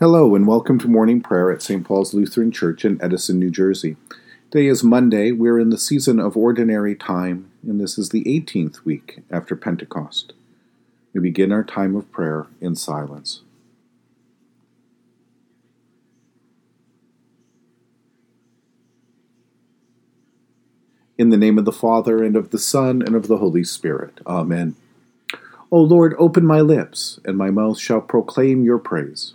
Hello, and welcome to morning prayer at St. Paul's Lutheran Church in Edison, New Jersey. Today is Monday. We're in the season of ordinary time, and this is the 18th week after Pentecost. We begin our time of prayer in silence. In the name of the Father, and of the Son, and of the Holy Spirit. Amen. O Lord, open my lips, and my mouth shall proclaim your praise.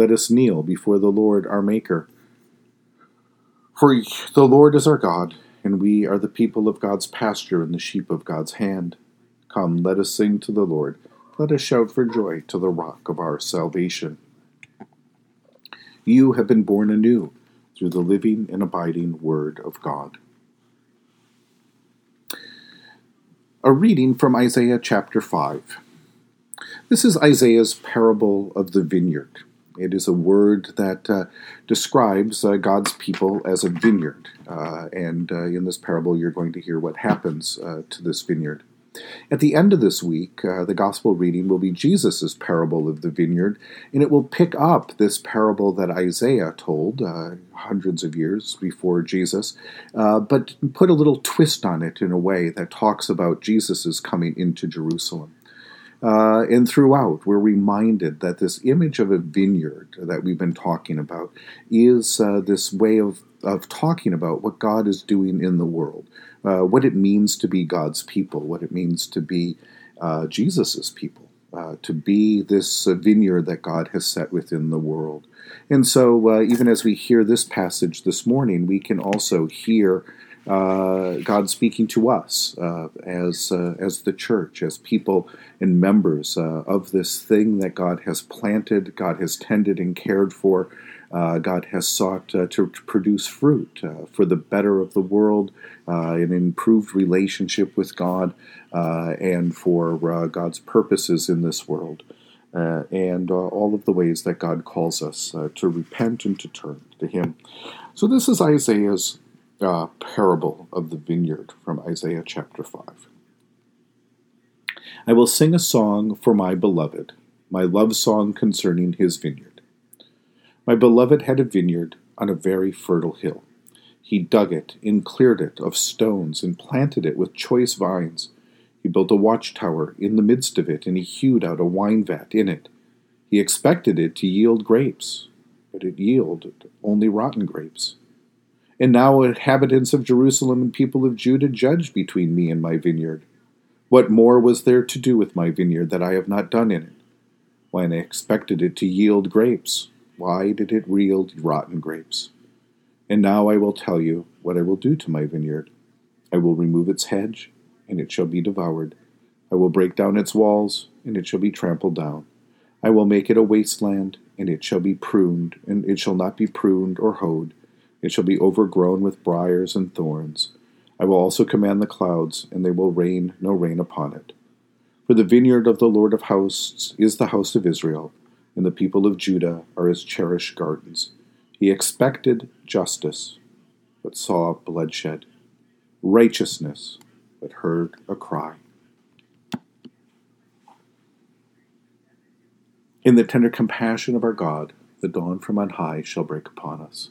Let us kneel before the Lord our Maker. For the Lord is our God, and we are the people of God's pasture and the sheep of God's hand. Come, let us sing to the Lord. Let us shout for joy to the rock of our salvation. You have been born anew through the living and abiding Word of God. A reading from Isaiah chapter 5. This is Isaiah's parable of the vineyard. It is a word that uh, describes uh, God's people as a vineyard. Uh, and uh, in this parable, you're going to hear what happens uh, to this vineyard. At the end of this week, uh, the gospel reading will be Jesus' parable of the vineyard, and it will pick up this parable that Isaiah told hundreds of years before Jesus, but put a little twist on it in a way that talks about Jesus' coming into Jerusalem. Uh, and throughout, we're reminded that this image of a vineyard that we've been talking about is uh, this way of, of talking about what God is doing in the world, uh, what it means to be God's people, what it means to be uh, Jesus's people, uh, to be this uh, vineyard that God has set within the world. And so, even as we hear this passage this morning, we can also hear uh, God speaking to us uh, as uh, as the church, as people and members uh, of this thing that God has planted, God has tended and cared for. Uh, God has sought uh, to, to, produce fruit for the better of the world, an improved relationship with God, and for God's purposes in this world. and all of the ways that God calls us to repent and to turn to Him. So, this is Isaiah's uh, parable of the vineyard from Isaiah chapter 5. I will sing a song for my beloved, my love song concerning his vineyard. My beloved had a vineyard on a very fertile hill. He dug it and cleared it of stones and planted it with choice vines. He built a watchtower in the midst of it, and he hewed out a wine vat in it. He expected it to yield grapes, but it yielded only rotten grapes. And now, inhabitants of Jerusalem and people of Judah, judge between me and my vineyard. What more was there to do with my vineyard that I have not done in it? When I expected it to yield grapes, why did it yield rotten grapes? And now I will tell you what I will do to my vineyard. I will remove its hedge, and it shall be devoured. I will break down its walls, and it shall be trampled down. I will make it a wasteland, and it shall be pruned, and it shall not be pruned or hoed it shall be overgrown with briers and thorns. I will also command the clouds, and they will rain no rain upon it. For the vineyard of the Lord of hosts is the house of Israel, and the people of Judah are his cherished gardens. He expected justice, but saw bloodshed, righteousness, but heard a cry. In the tender compassion of our God, the dawn from on high shall break upon us.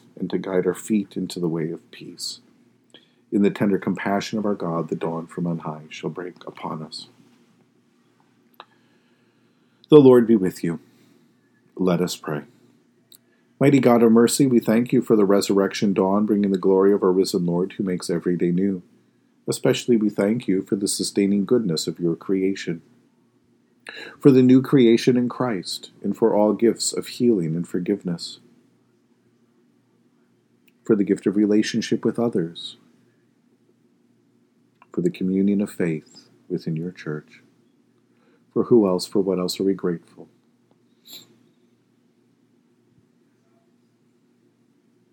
and to guide our feet into the way of peace. In the tender compassion of our God, the dawn from on high shall break upon us. The Lord be with you. Let us pray. Mighty God of mercy, we thank you for the resurrection dawn, bringing the glory of our risen Lord who makes every day new. Especially we thank you for the sustaining goodness of your creation, for the new creation in Christ, and for all gifts of healing and forgiveness, for the gift of relationship with others, for the communion of faith within your church. For who else, for what else are we grateful?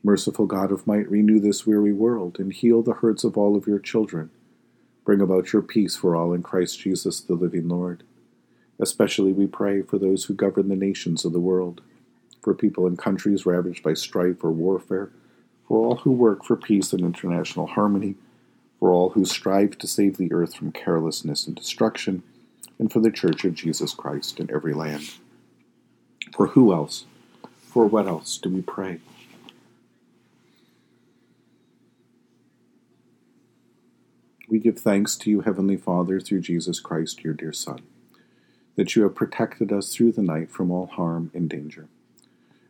Merciful God of might, renew this weary world and heal the hurts of all of your children. Bring about your peace for all in Christ Jesus, the living Lord. Especially we pray for those who govern the nations of the world, for people in countries ravaged by strife or warfare, for all who work for peace and international harmony, for all who strive to save the earth from carelessness and destruction and for the Church of Jesus Christ in every land. For who else? For what else do we pray? We give thanks to you, Heavenly Father, through Jesus Christ, your dear Son, that you have protected us through the night from all harm and danger.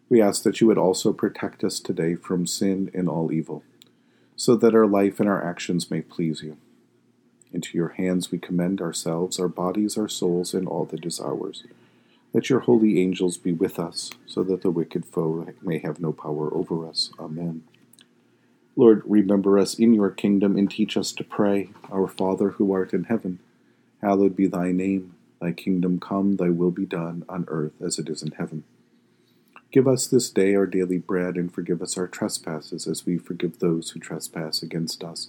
We ask that you would also protect us today from sin and all evil, so that our life and our actions may please you. Into your hands we commend ourselves, our bodies, our souls, and all that is ours. Let your holy angels be with us, so that the wicked foe may have no power over us. Amen. Lord, remember us in your kingdom and teach us to pray. Our Father who art in heaven, hallowed be thy name. Thy kingdom come, thy will be done, on earth as it is in heaven. Give us this day our daily bread, and forgive us our trespasses as we forgive those who trespass against us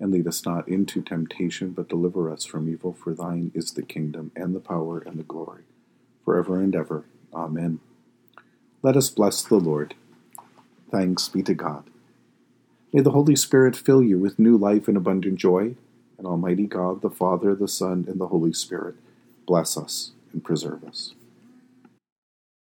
and lead us not into temptation, but deliver us from evil. For thine is the kingdom, and the power, and the glory, forever and ever. Amen. Let us bless the Lord. Thanks be to God. May the Holy Spirit fill you with new life and abundant joy, and Almighty God, the Father, the Son, and the Holy Spirit, bless us and preserve us.